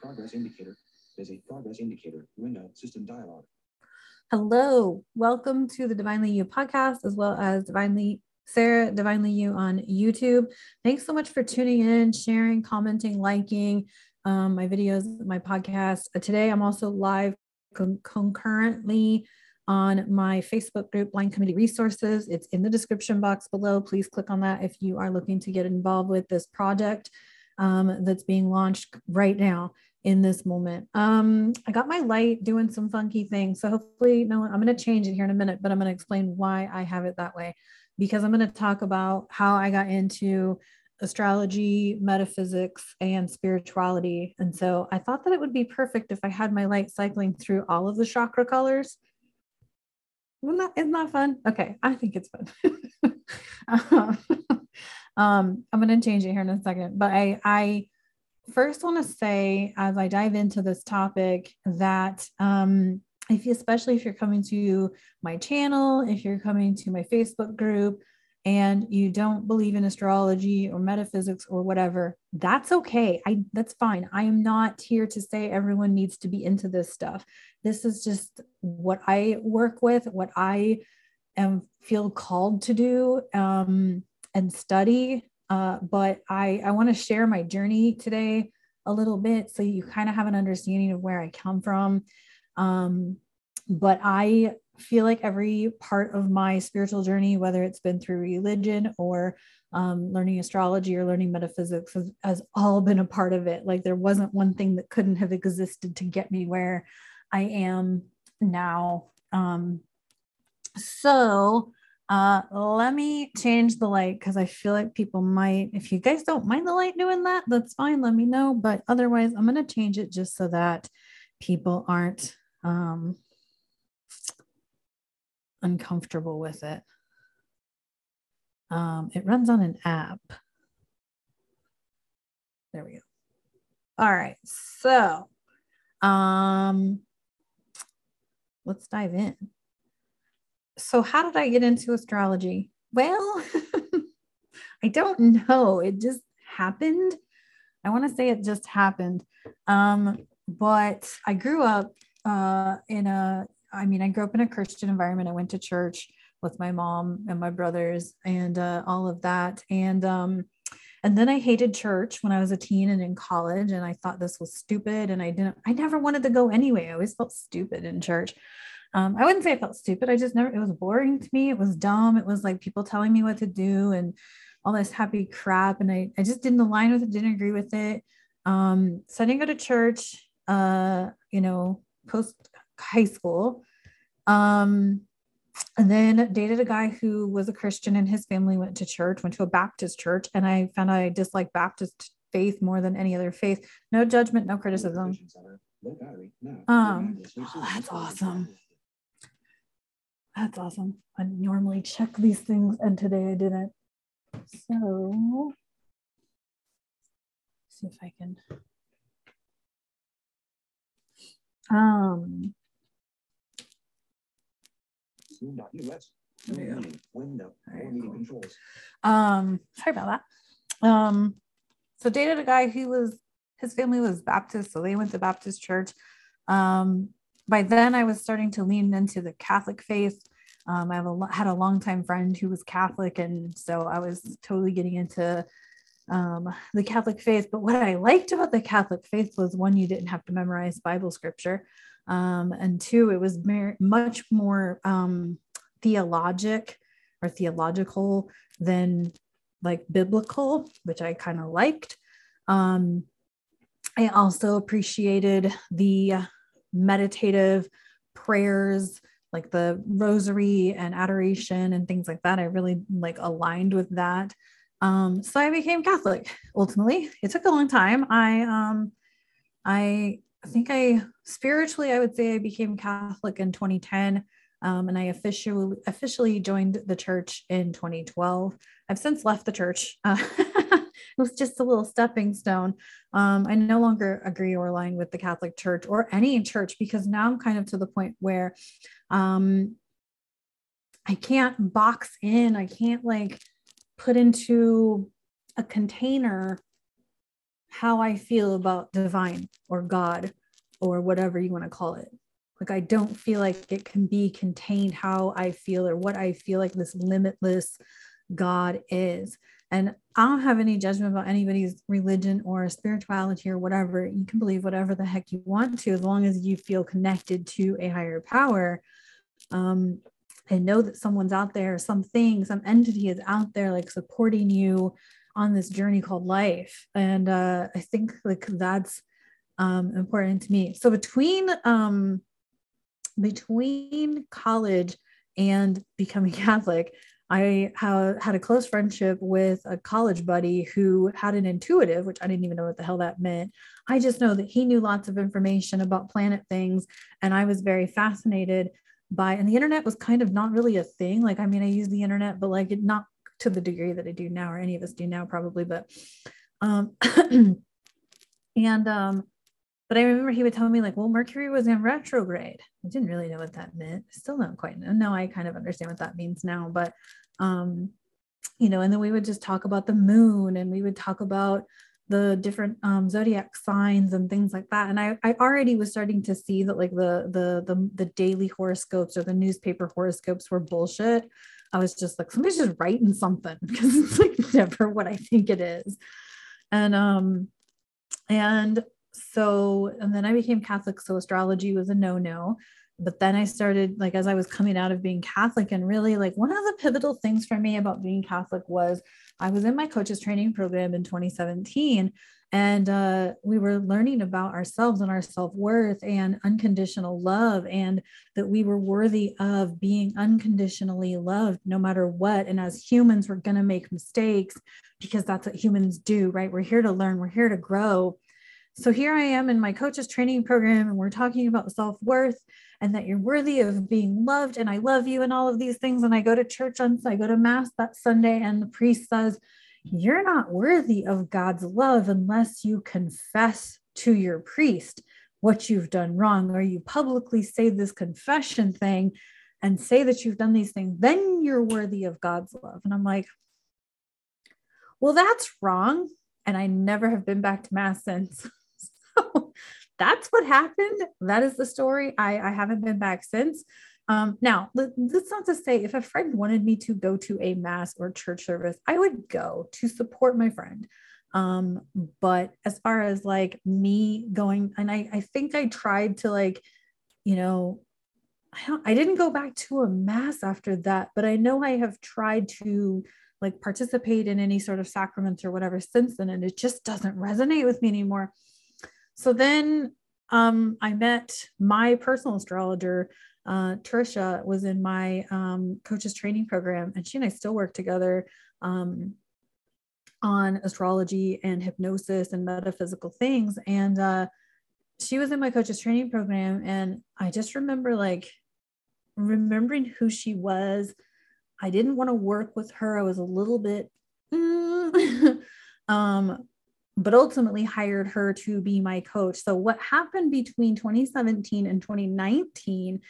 progress indicator. There's a progress indicator window system dialog. Hello, welcome to the Divinely You podcast, as well as Divinely Sarah Divinely You on YouTube. Thanks so much for tuning in, sharing, commenting, liking um, my videos, my podcast. Uh, today, I'm also live con- concurrently on my Facebook group, Blind Community Resources. It's in the description box below. Please click on that if you are looking to get involved with this project um, that's being launched right now in this moment. Um, I got my light doing some funky things. So hopefully, no, I'm going to change it here in a minute, but I'm going to explain why I have it that way because I'm going to talk about how I got into astrology, metaphysics, and spirituality. And so I thought that it would be perfect if I had my light cycling through all of the chakra colors. Isn't that, isn't that fun? Okay, I think it's fun. um, I'm going to change it here in a second, but I, I first want to say, as I dive into this topic, that um, if you, especially if you're coming to my channel, if you're coming to my Facebook group, and you don't believe in astrology or metaphysics or whatever, that's okay. I that's fine. I am not here to say everyone needs to be into this stuff. This is just what I work with, what I am feel called to do um, and study. Uh, but I I want to share my journey today a little bit so you kind of have an understanding of where I come from. Um, but I feel like every part of my spiritual journey, whether it's been through religion or um, learning astrology or learning metaphysics, has, has all been a part of it. Like there wasn't one thing that couldn't have existed to get me where I am now. Um, so uh, let me change the light because I feel like people might, if you guys don't mind the light doing that, that's fine. Let me know. But otherwise, I'm going to change it just so that people aren't um, uncomfortable with it. Um, it runs on an app. There we go. All right. So um, let's dive in. So, how did I get into astrology? Well, I don't know. It just happened. I want to say it just happened. Um, but I grew up uh, in a I mean, I grew up in a Christian environment. I went to church with my mom and my brothers and uh, all of that. And um, and then I hated church when I was a teen and in college, and I thought this was stupid. And I didn't. I never wanted to go anyway. I always felt stupid in church. Um, I wouldn't say I felt stupid. I just never. It was boring to me. It was dumb. It was like people telling me what to do and all this happy crap, and I I just didn't align with it. Didn't agree with it. Um, so I didn't go to church. Uh, you know, post high school. Um, and then dated a guy who was a Christian and his family went to church, went to a Baptist church. And I found I disliked Baptist faith more than any other faith. No judgment, no criticism. Um, oh, that's awesome. That's awesome. I normally check these things and today I didn't. So see if I can. Um. Um, sorry about that. Um, so dated a guy who was his family was Baptist, so they went to Baptist church. Um, by then I was starting to lean into the Catholic faith. Um, I have a, had a longtime friend who was Catholic, and so I was totally getting into um, the Catholic faith. But what I liked about the Catholic faith was one, you didn't have to memorize Bible scripture um, and two it was mer- much more um, theologic or theological than like biblical which i kind of liked um, i also appreciated the meditative prayers like the rosary and adoration and things like that i really like aligned with that um, so i became catholic ultimately it took a long time i um, i think I spiritually, I would say I became Catholic in 2010. Um, and I officially officially joined the church in 2012. I've since left the church. it was just a little stepping stone. Um, I no longer agree or align with the Catholic Church or any church because now I'm kind of to the point where um, I can't box in. I can't like put into a container how I feel about divine or God or whatever you want to call it. Like, I don't feel like it can be contained how I feel or what I feel like this limitless God is. And I don't have any judgment about anybody's religion or spirituality or whatever. You can believe whatever the heck you want to, as long as you feel connected to a higher power. Um, and know that someone's out there, something, some entity is out there, like supporting you on this journey called life. And uh, I think like that's um, important to me. So between um, between college and becoming Catholic, I ha- had a close friendship with a college buddy who had an intuitive, which I didn't even know what the hell that meant. I just know that he knew lots of information about planet things. And I was very fascinated by, and the internet was kind of not really a thing. Like, I mean, I use the internet, but like it not to the degree that I do now, or any of us do now, probably. But, um, and, um, but I remember he would tell me like, well, Mercury was in retrograde. I didn't really know what that meant. Still don't quite know. No, I kind of understand what that means now, but um, you know, and then we would just talk about the moon and we would talk about the different um, zodiac signs and things like that. And I, I already was starting to see that like the, the the the daily horoscopes or the newspaper horoscopes were bullshit. I was just like, somebody's just writing something because it's like never what I think it is. And um, and so and then i became catholic so astrology was a no-no. But then i started like as i was coming out of being catholic and really like one of the pivotal things for me about being catholic was i was in my coaches training program in 2017 and uh, we were learning about ourselves and our self-worth and unconditional love and that we were worthy of being unconditionally loved no matter what. And as humans we're going to make mistakes because that's what humans do right? We're here to learn we're here to grow so here I am in my coach's training program, and we're talking about self worth and that you're worthy of being loved, and I love you, and all of these things. And I go to church on, I go to mass that Sunday, and the priest says, You're not worthy of God's love unless you confess to your priest what you've done wrong, or you publicly say this confession thing and say that you've done these things, then you're worthy of God's love. And I'm like, Well, that's wrong. And I never have been back to mass since. that's what happened. That is the story. I, I haven't been back since. Um, now, that's not to say if a friend wanted me to go to a mass or church service, I would go to support my friend. Um, but as far as like me going, and I, I think I tried to like, you know, I don't, I didn't go back to a mass after that, but I know I have tried to like participate in any sort of sacraments or whatever since then, and it just doesn't resonate with me anymore. So then um, I met my personal astrologer. Uh, Trisha was in my um, coaches training program, and she and I still work together um, on astrology and hypnosis and metaphysical things. And uh, she was in my coaches training program, and I just remember like remembering who she was. I didn't want to work with her. I was a little bit, mm, um, but ultimately hired her to be my coach. So, what happened between 2017 and 2019?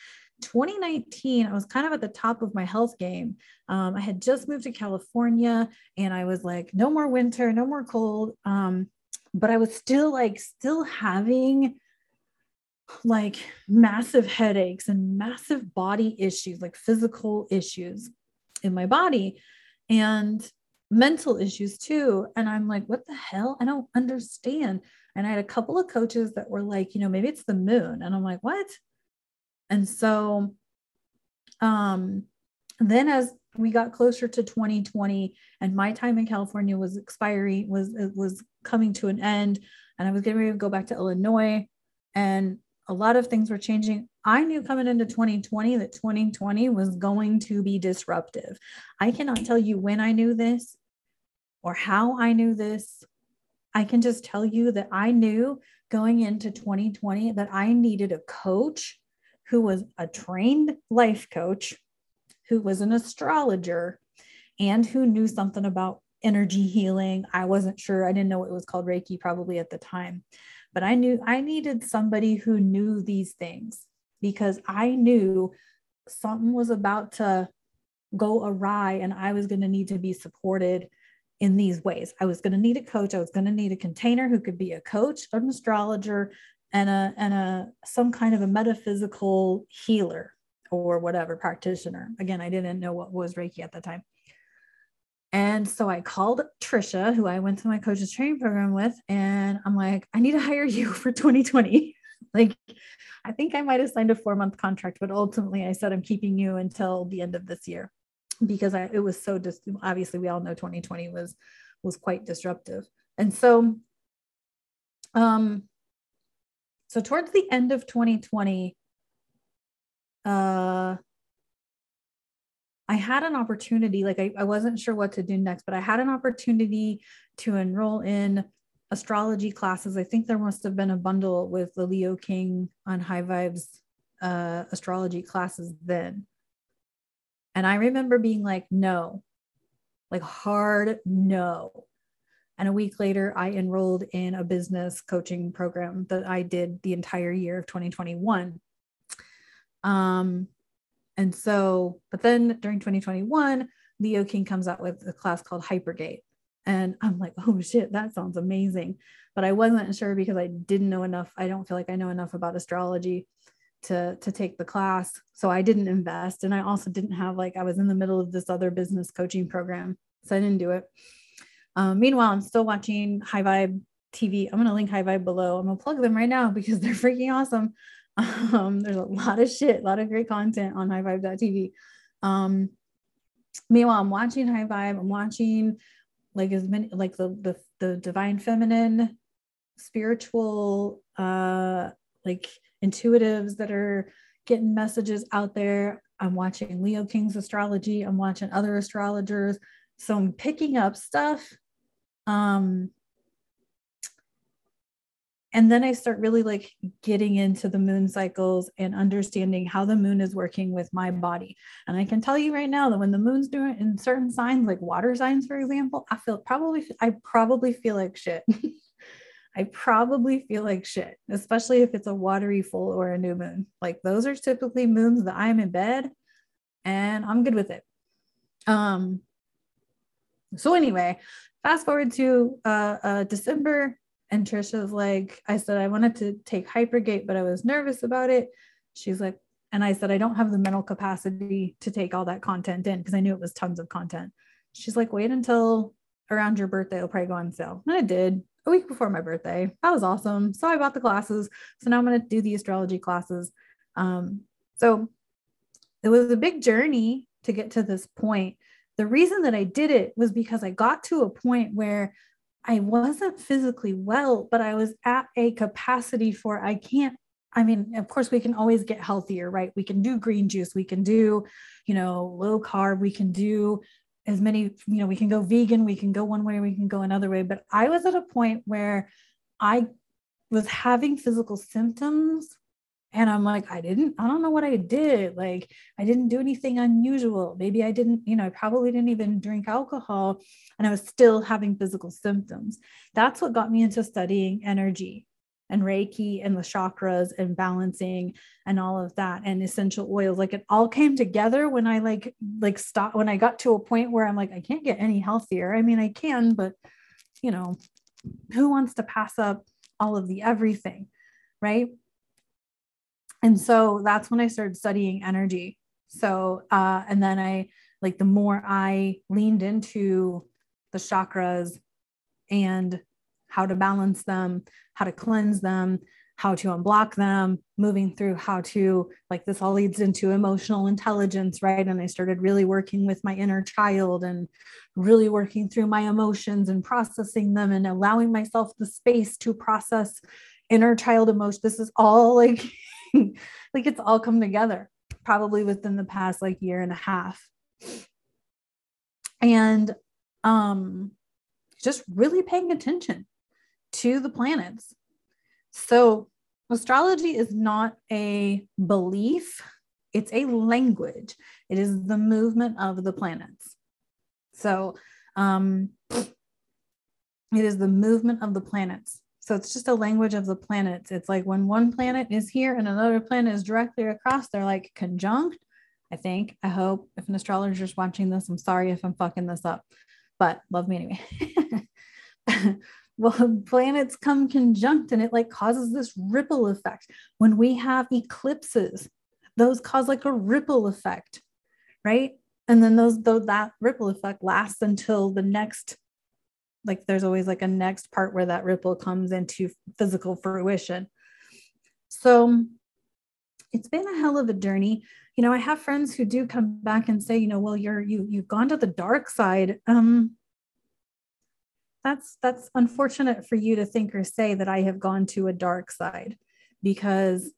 2019, I was kind of at the top of my health game. Um, I had just moved to California and I was like, no more winter, no more cold. Um, but I was still like, still having like massive headaches and massive body issues, like physical issues in my body. And mental issues too. And I'm like, what the hell? I don't understand. And I had a couple of coaches that were like, you know, maybe it's the moon. And I'm like, what? And so um then as we got closer to 2020 and my time in California was expiring, was it was coming to an end, and I was getting ready to go back to Illinois. And a lot of things were changing. I knew coming into 2020 that 2020 was going to be disruptive. I cannot tell you when I knew this or how I knew this. I can just tell you that I knew going into 2020 that I needed a coach who was a trained life coach, who was an astrologer, and who knew something about energy healing. I wasn't sure. I didn't know it was called Reiki probably at the time but I knew I needed somebody who knew these things because I knew something was about to go awry and I was going to need to be supported in these ways. I was going to need a coach. I was going to need a container who could be a coach, an astrologer, and a and a some kind of a metaphysical healer or whatever practitioner. Again, I didn't know what was Reiki at the time. And so I called Trisha, who I went to my coach's training program with, and I'm like, I need to hire you for 2020. like, I think I might have signed a four month contract, but ultimately I said, I'm keeping you until the end of this year because I, it was so dis- obviously we all know 2020 was was quite disruptive. And so um so towards the end of 2020 uh I had an opportunity, like I, I wasn't sure what to do next, but I had an opportunity to enroll in astrology classes. I think there must have been a bundle with the Leo King on High Vibes uh, astrology classes then. And I remember being like, no, like hard no. And a week later, I enrolled in a business coaching program that I did the entire year of 2021. Um, and so, but then during 2021, Leo King comes out with a class called Hypergate. And I'm like, oh shit, that sounds amazing. But I wasn't sure because I didn't know enough. I don't feel like I know enough about astrology to to take the class. So i didn't invest. And i also didn't have like i was in the middle of this other business coaching program so i didn't do it. Um, meanwhile i'm still watching high vibe tv i'm going to link high vibe below. I'm going to plug them right now because they're freaking awesome. Um, there's a lot of shit a lot of great content on high vibe.tv um, meanwhile i'm watching high vibe. I'm watching like as many like the the, the divine feminine spiritual uh like intuitives that are getting messages out there. I'm watching Leo King's astrology. I'm watching other astrologers. So I'm picking up stuff. Um, and then I start really like getting into the moon cycles and understanding how the moon is working with my body. And I can tell you right now that when the moon's doing in certain signs, like water signs, for example, I feel probably, I probably feel like shit. I probably feel like shit, especially if it's a watery full or a new moon. Like those are typically moons that I'm in bed and I'm good with it. Um so anyway, fast forward to uh, uh December and Trisha's like, I said I wanted to take Hypergate, but I was nervous about it. She's like, and I said, I don't have the mental capacity to take all that content in because I knew it was tons of content. She's like, wait until around your birthday, it'll probably go on sale. And I did a week before my birthday. That was awesome. So I bought the classes. So now I'm going to do the astrology classes. Um, so it was a big journey to get to this point. The reason that I did it was because I got to a point where I wasn't physically well, but I was at a capacity for I can't. I mean, of course, we can always get healthier, right? We can do green juice, we can do, you know, low carb, we can do as many, you know, we can go vegan, we can go one way, we can go another way. But I was at a point where I was having physical symptoms and I'm like, I didn't, I don't know what I did. Like, I didn't do anything unusual. Maybe I didn't, you know, I probably didn't even drink alcohol and I was still having physical symptoms. That's what got me into studying energy and Reiki and the chakras and balancing and all of that and essential oils. Like it all came together when I like like stop when I got to a point where I'm like, I can't get any healthier. I mean, I can, but you know, who wants to pass up all of the everything? Right. And so that's when I started studying energy. So uh, and then I like the more I leaned into the chakras and how to balance them, how to cleanse them, how to unblock them, moving through how to, like, this all leads into emotional intelligence, right? And I started really working with my inner child and really working through my emotions and processing them and allowing myself the space to process inner child emotion. This is all like, like it's all come together probably within the past like year and a half. And um just really paying attention to the planets. So, astrology is not a belief, it's a language, it is the movement of the planets. So, um, it is the movement of the planets. So it's just a language of the planets. It's like when one planet is here and another planet is directly across, they're like conjunct. I think, I hope if an astrologer is watching this, I'm sorry if I'm fucking this up. but love me anyway. well, planets come conjunct and it like causes this ripple effect. When we have eclipses, those cause like a ripple effect, right? And then those, though that ripple effect lasts until the next, like there's always like a next part where that ripple comes into physical fruition. So it's been a hell of a journey. You know, I have friends who do come back and say, you know, well, you're you you've gone to the dark side. Um, that's that's unfortunate for you to think or say that I have gone to a dark side because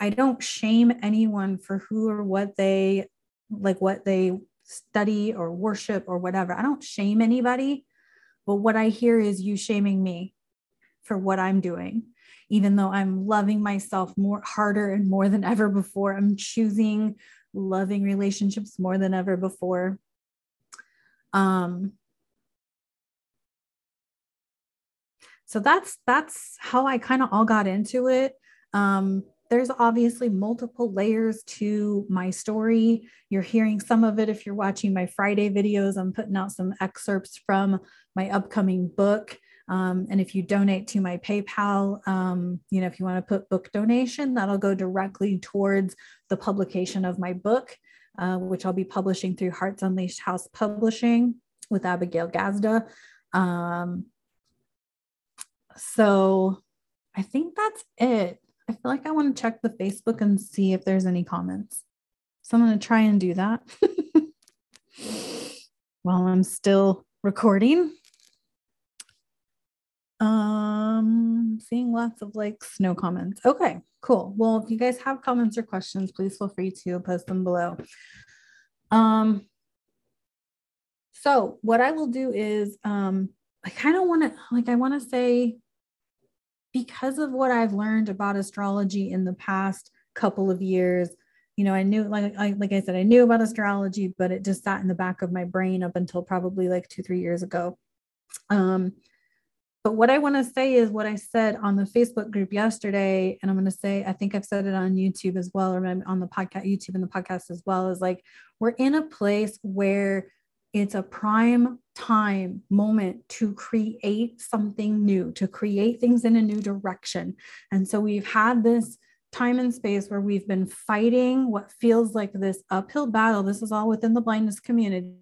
I don't shame anyone for who or what they like what they study or worship or whatever. I don't shame anybody, but what I hear is you shaming me for what I'm doing even though I'm loving myself more harder and more than ever before. I'm choosing loving relationships more than ever before. Um, so that's that's how I kind of all got into it. Um, there's obviously multiple layers to my story. You're hearing some of it if you're watching my Friday videos. I'm putting out some excerpts from my upcoming book. Um, and if you donate to my PayPal, um, you know, if you want to put book donation, that'll go directly towards the publication of my book, uh, which I'll be publishing through Hearts Unleashed House Publishing with Abigail Gazda. Um, so I think that's it. I feel like I want to check the Facebook and see if there's any comments. So I'm going to try and do that while I'm still recording. Um, seeing lots of like snow comments. Okay, cool. Well, if you guys have comments or questions, please feel free to post them below. Um, so what I will do is um, I kind of want to like I want to say because of what I've learned about astrology in the past couple of years, you know, I knew like I, like I said, I knew about astrology, but it just sat in the back of my brain up until probably like two, three years ago. Um, but what I want to say is what I said on the Facebook group yesterday, and I'm going to say, I think I've said it on YouTube as well, or on the podcast, YouTube and the podcast as well, is like we're in a place where it's a prime time moment to create something new, to create things in a new direction. And so we've had this time and space where we've been fighting what feels like this uphill battle. This is all within the blindness community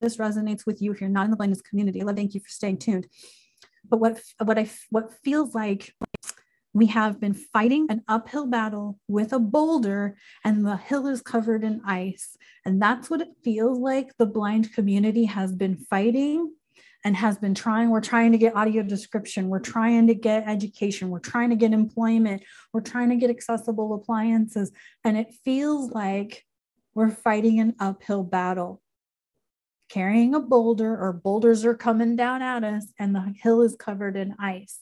this resonates with you if you're not in the blindness community. I love thank you for staying tuned. But what what I what feels like we have been fighting an uphill battle with a boulder and the hill is covered in ice. And that's what it feels like the blind community has been fighting and has been trying. We're trying to get audio description. We're trying to get education. We're trying to get employment. We're trying to get accessible appliances. And it feels like we're fighting an uphill battle carrying a boulder or boulders are coming down at us and the hill is covered in ice.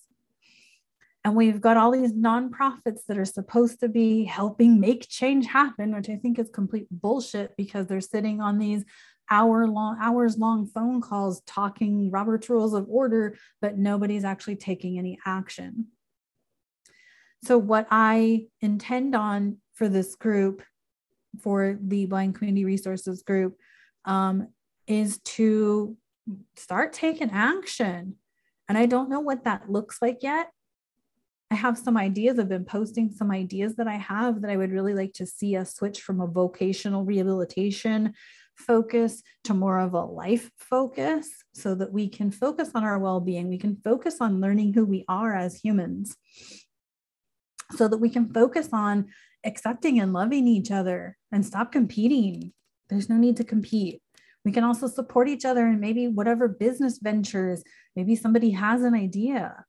And we've got all these nonprofits that are supposed to be helping make change happen, which I think is complete bullshit because they're sitting on these hour long hours long phone calls talking Robert's rules of order, but nobody's actually taking any action. So what I intend on for this group, for the Blind Community Resources Group, um, is to start taking action. And I don't know what that looks like yet. I have some ideas. I've been posting some ideas that I have that I would really like to see us switch from a vocational rehabilitation focus to more of a life focus so that we can focus on our well being. We can focus on learning who we are as humans so that we can focus on accepting and loving each other and stop competing. There's no need to compete. We can also support each other in maybe whatever business ventures. Maybe somebody has an idea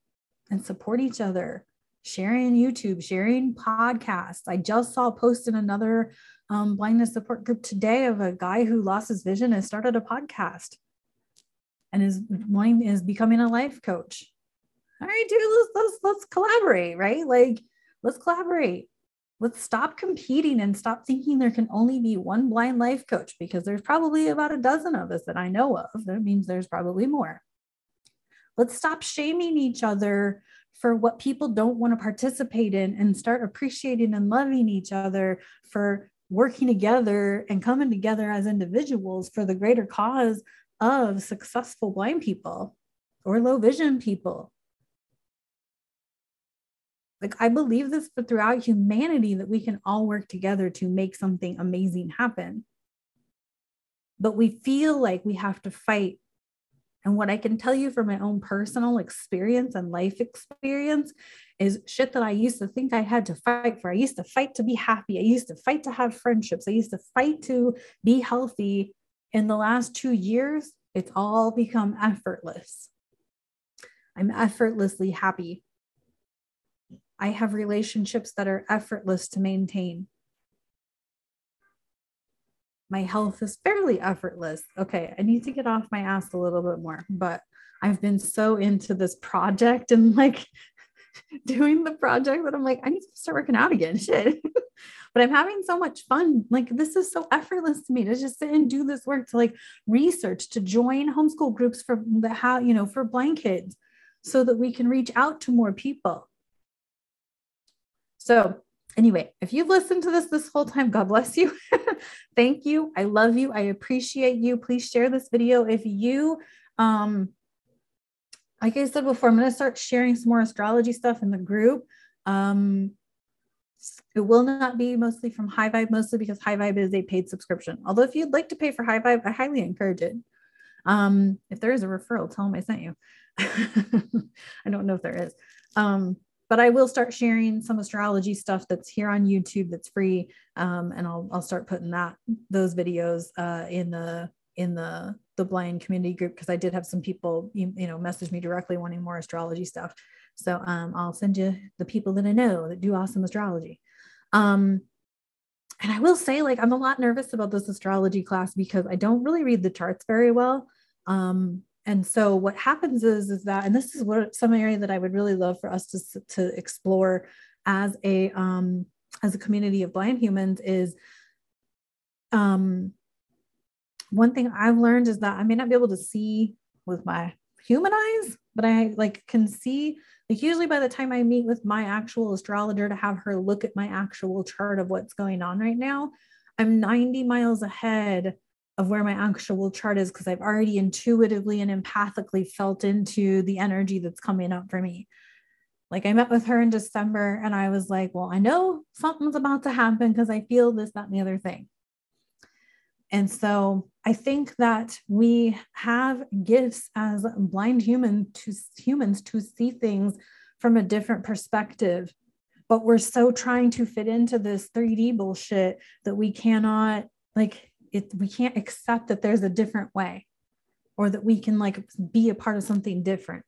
and support each other. Sharing YouTube, sharing podcasts. I just saw a post in another um, blindness support group today of a guy who lost his vision and started a podcast and is wanting is becoming a life coach. All right, dude, let's let's let's collaborate, right? Like, let's collaborate let's stop competing and stop thinking there can only be one blind life coach because there's probably about a dozen of us that I know of. That means there's probably more. Let's stop shaming each other for what people don't want to participate in and start appreciating and loving each other for working together and coming together as individuals for the greater cause of successful blind people or low vision people. Like, I believe this but throughout humanity that we can all work together to make something amazing happen. But we feel like we have to fight and what I can tell you from my own personal experience and life experience is shit that I used to think I had to fight for. I used to fight to be happy. I used to fight to have friendships. I used to fight to be healthy. In the last two years, it's all become effortless. I'm effortlessly happy. I have relationships that are effortless to maintain my health is fairly effortless. Okay, I need to get off my ass a little bit more, but I've been so into this project and like doing the project that I'm like, I need to start working out again. Shit. but I'm having so much fun. Like, this is so effortless to me to just sit and do this work, to like research, to join homeschool groups for the how, you know, for blind kids so that we can reach out to more people. So anyway, if you've listened to this this whole time, God bless you. Thank you. I love you. I appreciate you. Please share this video. If you, um, like I said before, I'm going to start sharing some more astrology stuff in the group. Um, it will not be mostly from High Vibe, mostly because High Vibe is a paid subscription. Although, if you'd like to pay for High Vibe, I highly encourage it. Um, if there is a referral, tell them I sent you. I don't know if there is. Um, but I will start sharing some astrology stuff that's here on YouTube that's free. Um, and I'll, I'll start putting that, those videos uh, in the, in the, the blind community group. Cause I did have some people, you, you know, message me directly wanting more astrology stuff. So um, I'll send you the people that I know that do awesome astrology. Um, and I will say, like, I'm a lot nervous about this astrology class because I don't really read the charts very well. Um, and so what happens is is that and this is what some area that i would really love for us to, to explore as a um as a community of blind humans is um one thing i've learned is that i may not be able to see with my human eyes but i like can see like usually by the time i meet with my actual astrologer to have her look at my actual chart of what's going on right now i'm 90 miles ahead of where my actual chart is because I've already intuitively and empathically felt into the energy that's coming up for me. Like I met with her in December and I was like, well, I know something's about to happen because I feel this, that, and the other thing. And so I think that we have gifts as blind human to humans to see things from a different perspective. But we're so trying to fit into this 3D bullshit that we cannot like it we can't accept that there's a different way or that we can like be a part of something different.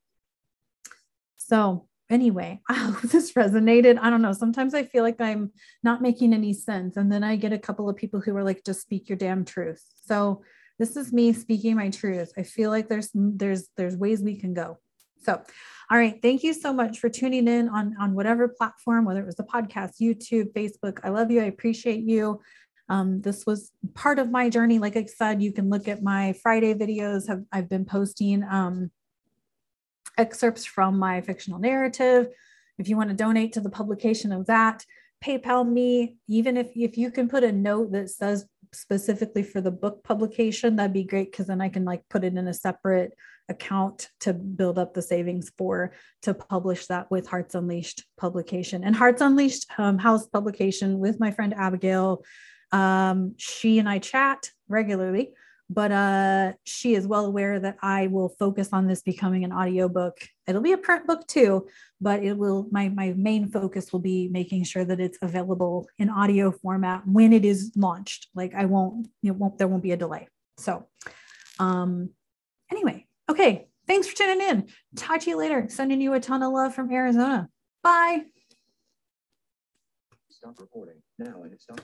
So anyway i hope this resonated. I don't know. Sometimes i feel like i'm not making any sense and then i get a couple of people who are like just speak your damn truth. So this is me speaking my truth. I feel like there's there's there's ways we can go. So all right. Thank you so much for tuning in on on whatever platform whether it was the podcast youtube facebook. I love you. I appreciate you um, this was part of my journey. Like I said, you can look at my Friday videos. Have, I've been posting um, excerpts from my fictional narrative. If you want to donate to the publication of that, PayPal me. Even if, if you can put a note that says specifically for the book publication, that'd be great because then I can like put it in a separate account to build up the savings for to publish that with Hearts Unleashed publication and Hearts Unleashed um, house publication with my friend Abigail um, she and I chat regularly, but uh, she is well aware that I will focus on this becoming an audiobook. It'll be a print book too, but it will my my main focus will be making sure that it's available in audio format when it is launched. Like I won't, it won't there won't be a delay. So um anyway, okay. Thanks for tuning in. Talk to you later. Sending you a ton of love from Arizona. Bye. Stop recording now and it stops.